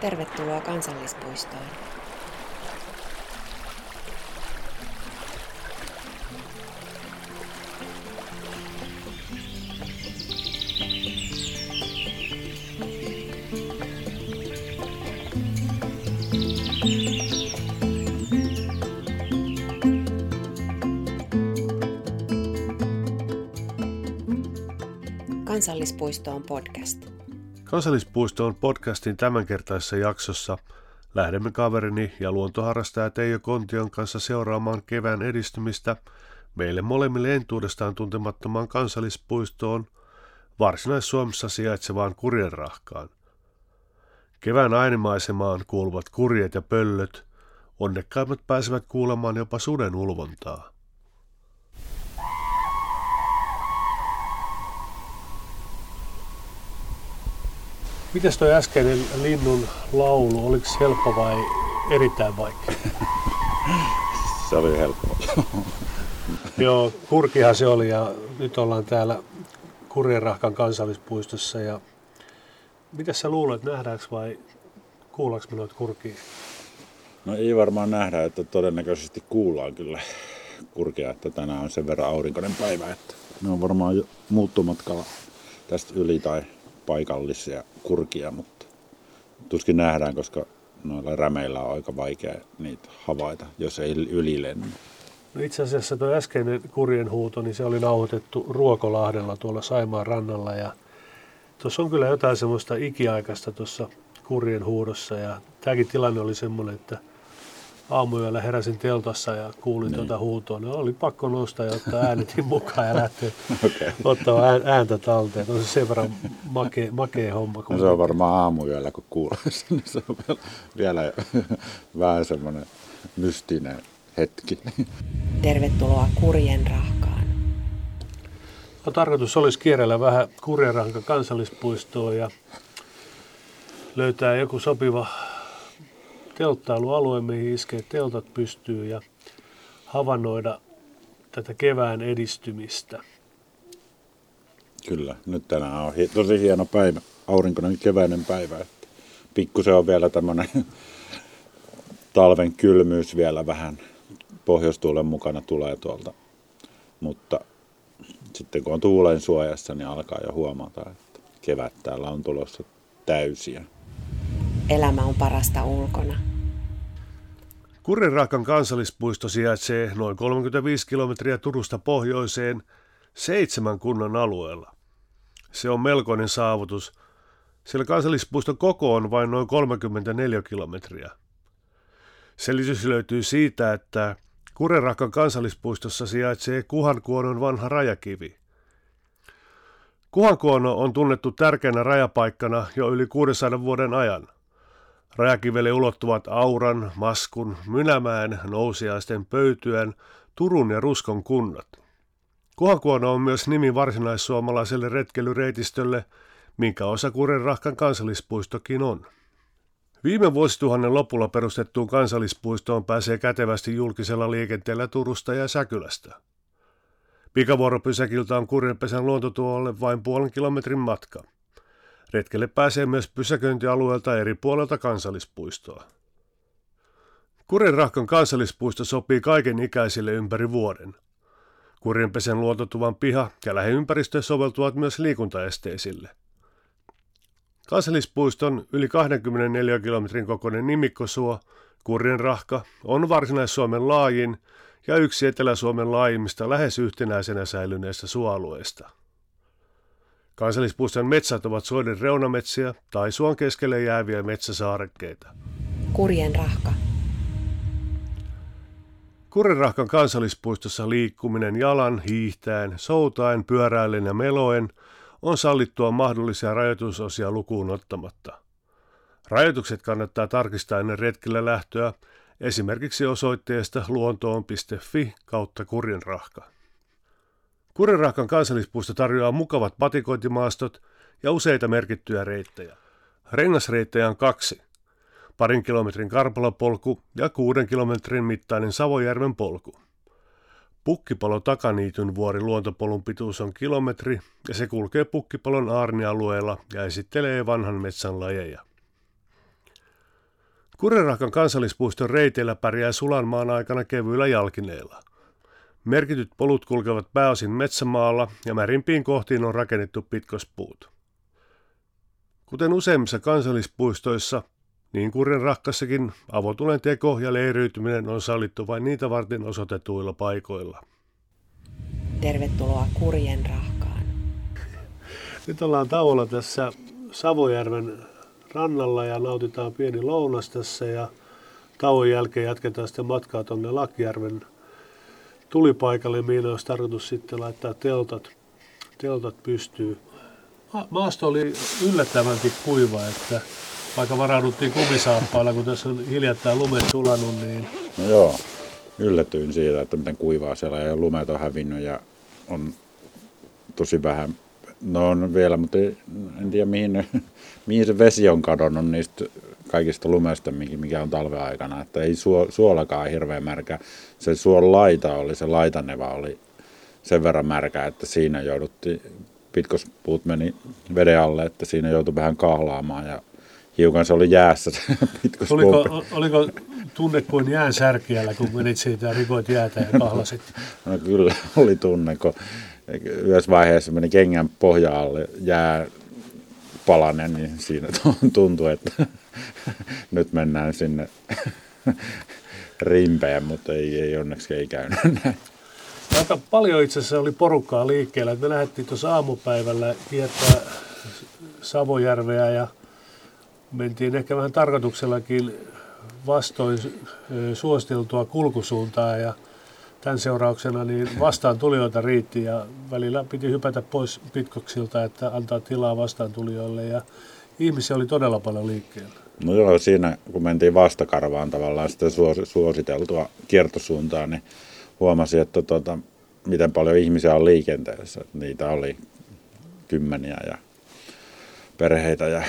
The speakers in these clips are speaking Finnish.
Tervetuloa kansallispuistoon. Kansallispuisto on podcast. Kansallispuisto on podcastin tämänkertaisessa jaksossa. Lähdemme kaverini ja luontoharrastaja Teijo Kontion kanssa seuraamaan kevään edistymistä meille molemmille entuudestaan tuntemattomaan kansallispuistoon Varsinais-Suomessa sijaitsevaan kurjenrahkaan. Kevään ainimaisemaan kuuluvat kurjet ja pöllöt, onnekkaimmat pääsevät kuulemaan jopa suden ulvontaa. Mitäs toi äskeinen linnun laulu, oliko helppo vai erittäin vaikea? Se oli helppo. Joo, kurkihan se oli ja nyt ollaan täällä Kurjenrahkan kansallispuistossa ja mitä sä luulet, nähdäänkö vai kuullaanko me noita kurkia? No ei varmaan nähdä, että todennäköisesti kuullaan kyllä kurkia, että tänään on sen verran aurinkoinen päivä, että ne on varmaan jo muuttomatkalla tästä yli tai paikallisia kurkia, mutta tuskin nähdään, koska noilla rämeillä on aika vaikea niitä havaita, jos ei yli lennä. No itse asiassa tuo äskeinen kurjen huuto, niin se oli nauhoitettu Ruokolahdella tuolla Saimaan rannalla ja tuossa on kyllä jotain semmoista ikiaikaista tuossa kurjen huudossa ja tämäkin tilanne oli semmoinen, että aamuyöllä heräsin teltassa ja kuulin niin. tuota huutoa, niin oli pakko nousta ja ottaa äänetin mukaan ja lähteä okay. ottaa ääntä talteen. On se sen verran makea, makea homma. No se on varmaan aamuyöllä, kun kuulee sen. Se on vielä vähän semmoinen mystinen hetki. Tervetuloa Kurjen rahkaan. No, tarkoitus olisi kierrellä vähän Kurjenrahkan kansallispuistoa ja löytää joku sopiva telttailualue, mihin iskee teltat pystyy ja havainnoida tätä kevään edistymistä. Kyllä, nyt tänään on tosi hieno päivä, aurinkoinen keväinen päivä. Pikkusen on vielä tämmöinen talven kylmyys vielä vähän pohjoistuulen mukana tulee tuolta. Mutta sitten kun on tuulen suojassa, niin alkaa jo huomata, että kevät täällä on tulossa täysiä. Elämä on parasta ulkona. Kurrenraakan kansallispuisto sijaitsee noin 35 kilometriä Turusta pohjoiseen seitsemän kunnan alueella. Se on melkoinen saavutus, sillä kansallispuiston koko on vain noin 34 kilometriä. Selitys löytyy siitä, että Kurrenraakan kansallispuistossa sijaitsee Kuhankuonon vanha rajakivi. Kuhankuono on tunnettu tärkeänä rajapaikkana jo yli 600 vuoden ajan – Rajakivelle ulottuvat Auran, Maskun, Mynämäen, Nousiaisten, Pöytyän, Turun ja Ruskon kunnat. Kuhakuono on myös nimi varsinaissuomalaiselle retkelyreitistölle, minkä osa Kurenrahkan kansallispuistokin on. Viime vuosituhannen lopulla perustettuun kansallispuistoon pääsee kätevästi julkisella liikenteellä Turusta ja Säkylästä. Pikavuoropysäkiltä on Kurjenpesän luontotuolle vain puolen kilometrin matka – Retkelle pääsee myös pysäköintialueelta eri puolelta kansallispuistoa. Kurinrahkan kansallispuisto sopii kaiken ikäisille ympäri vuoden. Kurinpesen luototuvan piha ja lähiympäristö soveltuvat myös liikuntaesteisille. Kansallispuiston yli 24 kilometrin kokoinen nimikkosuo, Kurjenrahka, on Varsinais-Suomen laajin ja yksi Etelä-Suomen laajimmista lähes yhtenäisenä säilyneistä suoalueista. Kansallispuiston metsät ovat suoden reunametsiä tai suon keskelle jääviä metsäsaarekkeita. Kurjen rahka. Kurjenrahkan kansallispuistossa liikkuminen jalan, hiihtäen, soutaen, pyöräillen ja meloen on sallittua mahdollisia rajoitusosia lukuun ottamatta. Rajoitukset kannattaa tarkistaa ennen retkellä lähtöä esimerkiksi osoitteesta luontoon.fi kautta kurjenrahka. Kurirahkan kansallispuisto tarjoaa mukavat patikointimaastot ja useita merkittyjä reittejä. Rengasreittejä on kaksi. Parin kilometrin karpalopolku ja kuuden kilometrin mittainen Savojärven polku. Pukkipalo takaniityn vuori luontopolun pituus on kilometri ja se kulkee Pukkipalon aarnialueella ja esittelee vanhan metsän lajeja. Kurenrahkan kansallispuiston reiteillä pärjää sulanmaan aikana kevyillä jalkineilla. Merkityt polut kulkevat pääosin metsämaalla ja märimpiin kohtiin on rakennettu pitkospuut. Kuten useimmissa kansallispuistoissa, niin Kurenrahkassakin avotulen teko ja leiriytyminen on sallittu vain niitä varten osoitetuilla paikoilla. Tervetuloa Kurjen rahkaan. Nyt ollaan tauolla tässä Savojärven rannalla ja nautitaan pieni lounas tässä ja tauon jälkeen jatketaan sitten matkaa tuonne Lakjärven tulipaikalle, mihin olisi tarkoitus sitten laittaa teltat, teltat pystyy. Maasto oli yllättävänkin kuiva, että vaikka varauduttiin kumisaappailla, kun tässä on hiljattain lumet sulanut, niin... No joo, yllätyin siitä, että miten kuivaa siellä ja lumet on hävinnyt ja on tosi vähän. No on vielä, mutta en tiedä mihin, mihin se vesi on kadonnut niistä kaikista lumesta, mikä on talven aikana. Että ei suo, suolakaan hirveän märkä. Se suon laita oli, se laitaneva oli sen verran märkä, että siinä jouduttiin, pitkospuut meni veden alle, että siinä joutui vähän kahlaamaan ja hiukan se oli jäässä Oliko, oliko tunne kuin jään särkiällä, kun menit siitä ja rikoit jäätä ja kahlasit? No kyllä oli tunne, kun yhdessä vaiheessa meni kengän pohja alle jää palanen, niin siinä tuntui, että nyt mennään sinne rimpeen, mutta ei, ei onneksi ei käynyt näin. Aika paljon itse asiassa oli porukkaa liikkeellä. Me lähdettiin tuossa aamupäivällä kiertää Savojärveä ja mentiin ehkä vähän tarkoituksellakin vastoin suositeltua kulkusuuntaa ja tämän seurauksena niin vastaan tulijoita riitti ja välillä piti hypätä pois pitkoksilta, että antaa tilaa vastaan tulijoille ja ihmisiä oli todella paljon liikkeellä. No joo, siinä kun mentiin vastakarvaan tavallaan sitä suositeltua kiertosuuntaa, niin huomasi, että tota, miten paljon ihmisiä on liikenteessä. Niitä oli kymmeniä ja perheitä ja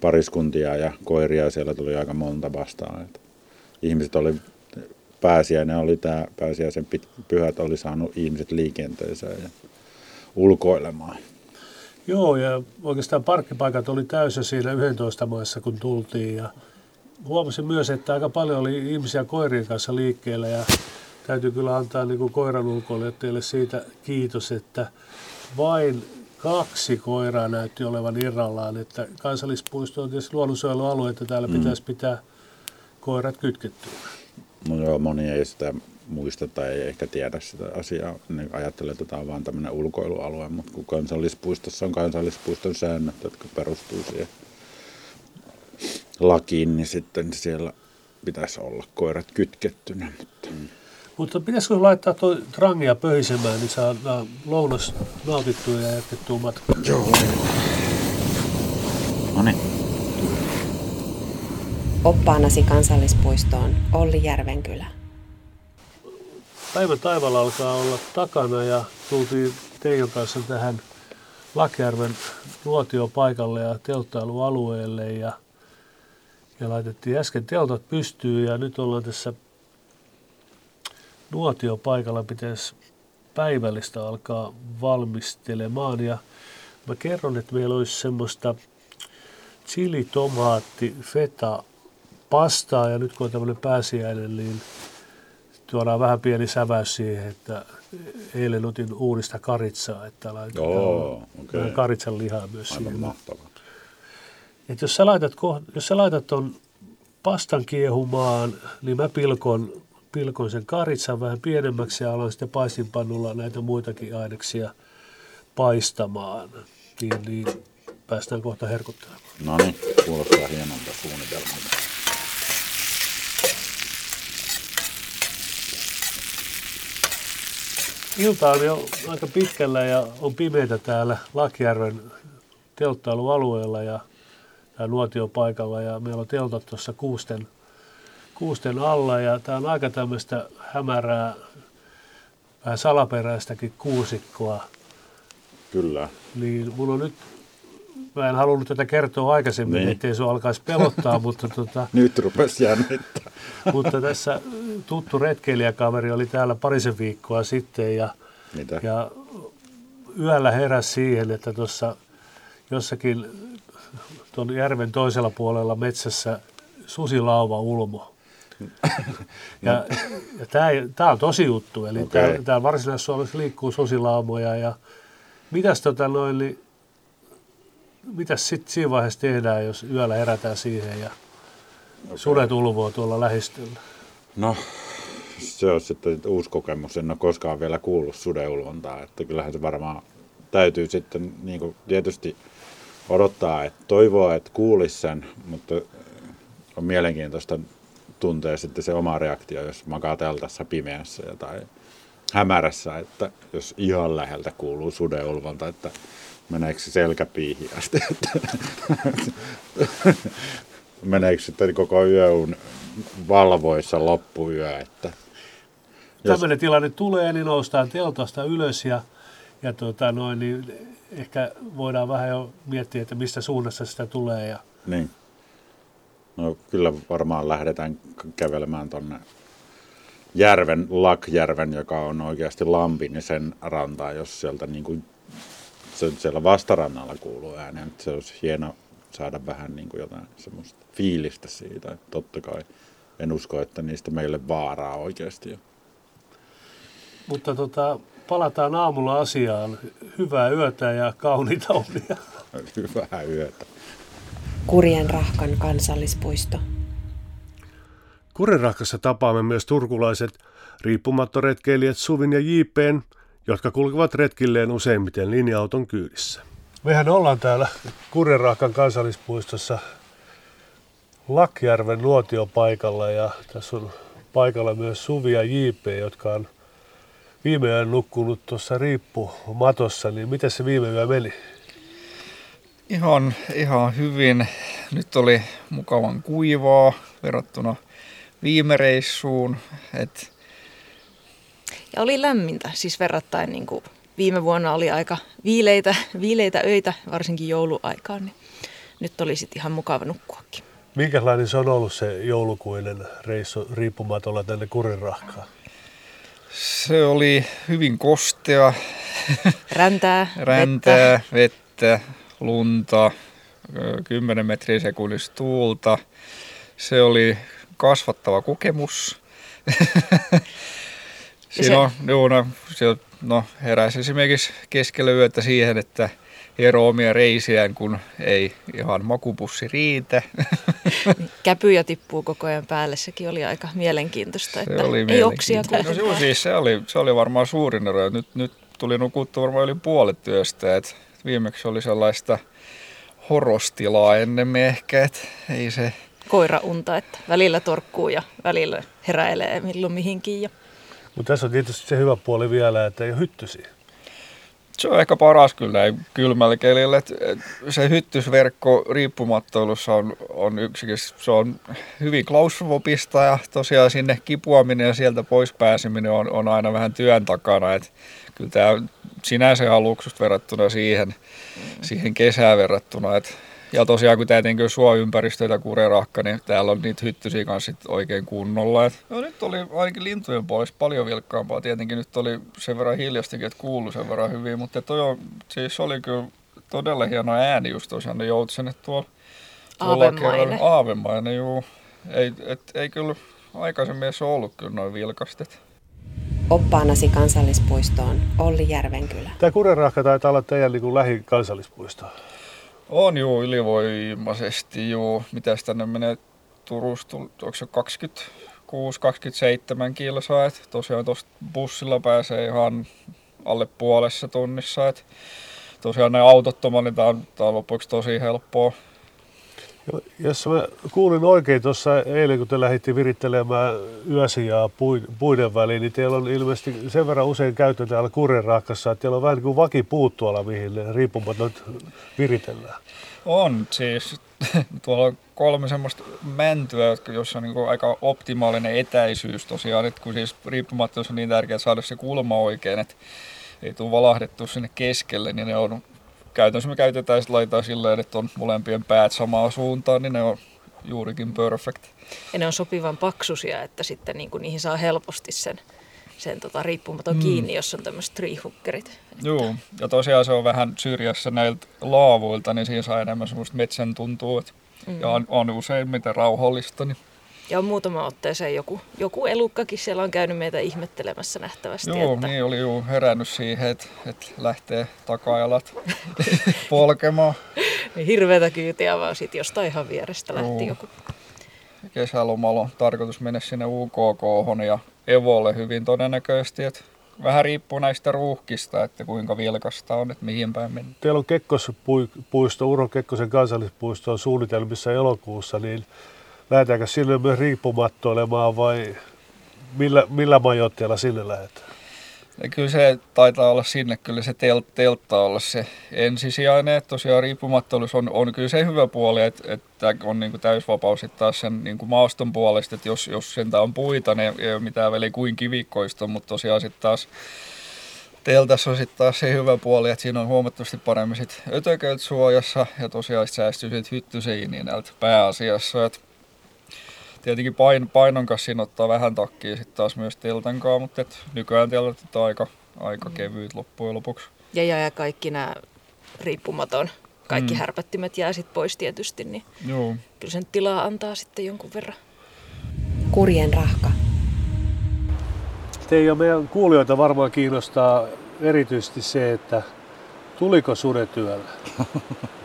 pariskuntia ja koiria siellä tuli aika monta vastaan. Että ihmiset oli, pääsiäinen oli tämä, pääsiäisen pyhät oli saanut ihmiset liikenteeseen ja ulkoilemaan. Joo, ja oikeastaan parkkipaikat oli täysin siinä 11 maissa, kun tultiin. Ja huomasin myös, että aika paljon oli ihmisiä koirien kanssa liikkeellä ja täytyy kyllä antaa niin kuin koiran ulkoilijoille siitä kiitos, että vain kaksi koiraa näytti olevan irrallaan, että kansallispuisto on tietysti luonnonsuojelualue, että täällä mm. pitäisi pitää koirat kytkettyä. No joo, moni ei sitä muista tai ei ehkä tiedä sitä asiaa. Ne ajattelee, että tämä on vain tämmöinen ulkoilualue, mutta kun kansallispuistossa on kansallispuiston säännöt, jotka perustuu siihen lakiin, niin sitten siellä pitäisi olla koirat kytkettynä. Mutta... Mm. Mutta pitäisikö laittaa tuo trangia pöhisemään, niin saa lounas nautittua ja jatkettua matkaa? Joo. No niin. Oppaanasi kansallispuistoon Olli Järvenkylä. Päivän taivaalla alkaa olla takana ja tultiin Teijon kanssa tähän Lakjärven nuotiopaikalle ja telttailualueelle ja, ja laitettiin äsken teltat pystyyn ja nyt ollaan tässä nuotiopaikalla pitäisi päivällistä alkaa valmistelemaan. Ja mä kerron, että meillä olisi semmoista chili, tomaatti, feta, pastaa ja nyt kun on tämmöinen pääsiäinen, niin tuodaan vähän pieni säväys siihen, että eilen otin uudista karitsaa, että laitetaan okay. karitsan lihaa myös Aivan siihen. mahtavaa. Et jos sä laitat, jos sä laitat ton pastan kiehumaan, niin mä pilkon pilkoin sen karitsan vähän pienemmäksi ja aloin sitten paistinpannulla näitä muitakin aineksia paistamaan. Niin, niin päästään kohta herkuttelemaan. No niin, kuulostaa hienolta suunnitelmalta. Ilta on jo aika pitkällä ja on pimeitä täällä Lakjärven telttailualueella ja nuotiopaikalla ja meillä on teltat tuossa kuusten kuusten alla ja tämä on aika tämmöistä hämärää, vähän salaperäistäkin kuusikkoa. Kyllä. Niin mun on nyt, mä en halunnut tätä kertoa aikaisemmin, niin. ettei se alkaisi pelottaa, mutta tota, Nyt rupesi jännittää. mutta tässä tuttu retkeilijäkaveri oli täällä parisen viikkoa sitten ja, Mitä? ja yöllä heräsi siihen, että tuossa jossakin tuon järven toisella puolella metsässä susilauva ulmo. ja, ja tämä on tosi juttu, eli okay. täällä, täällä varsinaisessa Suomessa liikkuu susilaumoja ja mitäs tota noin, niin, mitäs sitten siinä vaiheessa tehdään, jos yöllä herätään siihen ja okay. sudet ulvoo tuolla lähistöllä? No, se on sitten uusi kokemus. En ole koskaan vielä kuullut sudeulvontaa, että kyllähän se varmaan täytyy sitten niin kuin tietysti odottaa, että toivoa, että kuulisi sen, mutta on mielenkiintoista tuntea sitten se oma reaktio, jos makaa teltassa pimeässä tai hämärässä, että jos ihan läheltä kuuluu sudeulvonta, että meneekö se selkäpiihin asti, että meneekö sitten koko yön valvoissa loppuyö, että jos... Tämmöinen tilanne tulee, niin noustaan teltasta ylös ja, ja tota noin, niin ehkä voidaan vähän jo miettiä, että mistä suunnassa sitä tulee. Ja... Niin. No kyllä varmaan lähdetään kävelemään tuonne järven, Lakjärven, joka on oikeasti lampi, niin sen rantaa, jos sieltä niin kuin, se, siellä vastarannalla kuuluu ääni, että se olisi hieno saada vähän niin kuin jotain semmoista fiilistä siitä. Totta kai en usko, että niistä meille vaaraa oikeasti. Mutta tota, palataan aamulla asiaan. Hyvää yötä ja kauniita unia. Hyvää yötä. Kurjen rahkan kansallispuisto. Kurenrahkassa tapaamme myös turkulaiset riippumattoretkeilijät Suvin ja J.P.n, jotka kulkevat retkilleen useimmiten linja-auton kyydissä. Mehän ollaan täällä Kurenrahkan kansallispuistossa Lakjärven nuotiopaikalla ja tässä on paikalla myös Suvi ja J.P., jotka on viime yön nukkunut tuossa riippumatossa, niin miten se viime yö meni? Ihan, ihan hyvin. Nyt oli mukavan kuivaa verrattuna viime reissuun. Et... Ja oli lämmintä, siis verrattain niin kuin viime vuonna oli aika viileitä, viileitä öitä, varsinkin jouluaikaan, niin nyt oli sitten ihan mukava nukkuakin. Minkälainen se on ollut se joulukuinen reissu riippumatolla tänne Kurinrahkaan? Se oli hyvin kostea. Räntää, Räntää, vettä. vettä, lunta, 10 metriä sekunnissa tuulta. Se oli kasvattava kokemus. Siinä on, joo, no, se, no, heräsi esimerkiksi keskellä yötä siihen, että hieroo omia reisiään, kun ei ihan makupussi riitä. Käpyjä tippuu koko ajan päälle, sekin oli aika mielenkiintoista, että se oli ei oksia no, joo, siis se oli, se oli varmaan suurin ero. Nyt, nyt tuli nukuttu varmaan yli puolet työstä, että viimeksi oli sellaista horostilaa ennemmin ehkä, että ei se... Koiraunta, että välillä torkkuu ja välillä heräilee milloin mihinkin. Ja... Mutta tässä on tietysti se hyvä puoli vielä, että ei ole hyttysiä. Se on ehkä paras kyllä kylmällä kelillä. Se hyttysverkko riippumattoilussa on, on yksikin, se on hyvin klaustrofobista ja tosiaan sinne kipuaminen ja sieltä pois pääseminen on, on aina vähän työn takana. Että kyllä tämä sinänsä luksusta verrattuna siihen, siihen kesään verrattuna. Että ja tosiaan kun tämä tietenkin suojympäristöitä ja kurerakka, niin täällä on niitä hyttysiä kanssa oikein kunnolla. Et, no nyt oli ainakin lintujen puolesta paljon vilkkaampaa. Tietenkin nyt oli sen verran hiljastikin, että kuului sen verran hyvin. Mutta toi on, siis oli kyllä todella hieno ääni just tosiaan ne joutsenet tuolla. Aavemainen. Aavemainen, juu. Ei, et, ei kyllä aikaisemmin edes ollut kyllä noin vilkastet. Oppaanasi kansallispuistoon Olli Järvenkylä. Tämä Kurenrahka taitaa olla teidän niin lähikansallispuisto. On juu, ylivoimaisesti juu. Mitäs tänne menee Turusta, onko se 26-27 kilsaa, että tosiaan tuosta bussilla pääsee ihan alle puolessa tunnissa, että tosiaan ne autottomat, niin tämä on, on lopuksi tosi helppoa jos mä kuulin oikein tuossa eilen, kun te lähditte virittelemään yösijaa puiden väliin, niin teillä on ilmeisesti sen verran usein käyttö täällä Kurenraakassa, että teillä on vähän niin kuin vakipuut tuolla, mihin ne viritellään. On siis. Tuolla on kolme semmoista mäntyä, jossa on niin aika optimaalinen etäisyys tosiaan, että kun siis riippumatta on niin tärkeää saada se kulma oikein, että ei tule valahdettu sinne keskelle, niin ne on käytännössä me käytetään sitä laitaa silleen, että on molempien päät samaan suuntaan, niin ne on juurikin perfect. Ja ne on sopivan paksusia, että sitten niin kuin niihin saa helposti sen, sen tota, riippumaton mm. kiinni, jos on tämmöiset treehookerit. Joo, ja tosiaan se on vähän syrjässä näiltä laavuilta, niin siinä saa enemmän semmoista metsän tuntua, että mm. ja on, on useimmiten rauhallista. Niin. Ja on muutama otteeseen joku, joku elukkakin siellä on käynyt meitä ihmettelemässä nähtävästi. Joo, että... niin oli juu herännyt siihen, että, että lähtee takajalat polkemaan. niin hirveätä kyytiä vaan sitten jostain ihan vierestä lähti joo. joku. Kesälomalla on tarkoitus mennä sinne UKK ja Evolle hyvin todennäköisesti, että vähän riippuu näistä ruuhkista, että kuinka vilkasta on, että mihin päin mennään. Teillä on Kekkospuisto, Uro Kekkosen kansallispuisto on suunnitelmissa elokuussa, niin lähdetäänkö sinne myös riippumattoilemaan vai millä, millä majoitteella sinne lähdetään? Ja kyllä se taitaa olla sinne, kyllä se tel, teltta olla se ensisijainen, että tosiaan riippumattomuus on, on kyllä se hyvä puoli, että, että on niin täysvapaus sitten taas sen niin maaston puolesta, että jos, jos sen on puita, niin ei ole mitään väliä kuin kivikkoista, mutta tosiaan sitten taas teltassa on sitten taas se hyvä puoli, että siinä on huomattavasti paremmin sit ötököt suojassa ja tosiaan säästyy sitten hyttyseiniin pääasiassa, että tietenkin pain, painon kanssa siinä ottaa vähän takkia sitten taas myös teltan kanssa, mutta et nykyään teltat on aika, aika mm. kevyit loppujen lopuksi. Ja, ja, ja kaikki nämä riippumaton, kaikki mm. härpättimet jää sitten pois tietysti, niin Joo. kyllä sen tilaa antaa sitten jonkun verran. Kurjen rahka. Teidän meidän kuulijoita varmaan kiinnostaa erityisesti se, että tuliko sudet yöllä?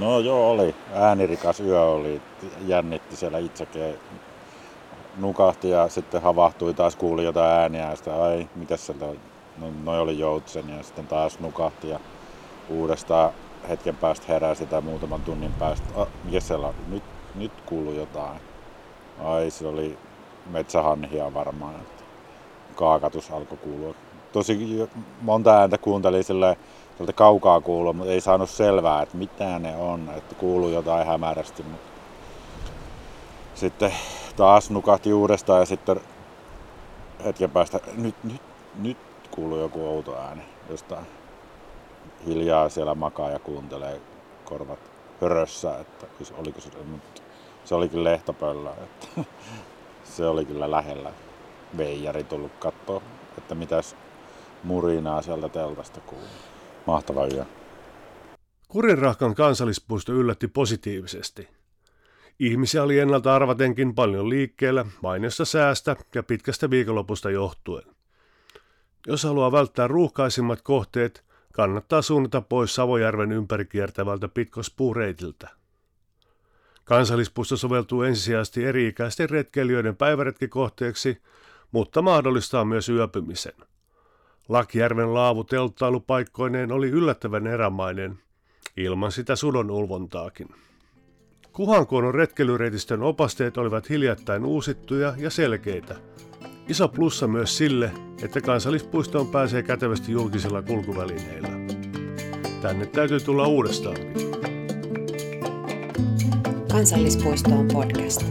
No joo, oli. Äänirikas yö oli. Jännitti siellä itsekin. Nukahti ja sitten havahtui taas, kuuli jotain ääniä ja sitten, ai, mitä sieltä no, noi oli joutsen ja sitten taas nukahti ja uudestaan hetken päästä heräsi tai muutaman tunnin päästä, ah, mikä siellä oli? Nyt, nyt kuului jotain. Ai, se oli metsähanhia varmaan. Kaakatus alkoi kuulua. Tosi monta ääntä kuuntelin silleen, sieltä kaukaa kuuluu, mutta ei saanut selvää, että mitä ne on, että kuuluu jotain hämärästi. Mutta sitten taas nukahti uudestaan ja sitten hetken päästä, nyt, nyt, nyt kuuluu joku outo ääni jostain. Hiljaa siellä makaa ja kuuntelee korvat hörössä, että oliko se, mutta se oli kyllä lehtopöllö, että se oli kyllä lähellä. Veijari tullut katsoa, että mitäs murinaa sieltä teltasta kuuluu. Mahtava yö. Kurinrahkan kansallispuisto yllätti positiivisesti. Ihmisiä oli ennalta arvatenkin paljon liikkeellä mainiosta säästä ja pitkästä viikonlopusta johtuen. Jos haluaa välttää ruuhkaisimmat kohteet, kannattaa suunnata pois Savojärven ympäri kiertävältä pitkospuureitiltä. Kansallispuisto soveltuu ensisijaisesti eri-ikäisten retkeilijöiden päiväretkikohteeksi, mutta mahdollistaa myös yöpymisen. Lakjärven laavu telttailupaikkoineen oli yllättävän erämainen, ilman sitä sudon ulvontaakin. Kuhankuonon retkelyreitistön opasteet olivat hiljattain uusittuja ja selkeitä. Iso plussa myös sille, että kansallispuistoon pääsee kätevästi julkisilla kulkuvälineillä. Tänne täytyy tulla uudestaankin. Kansallispuisto on podcast.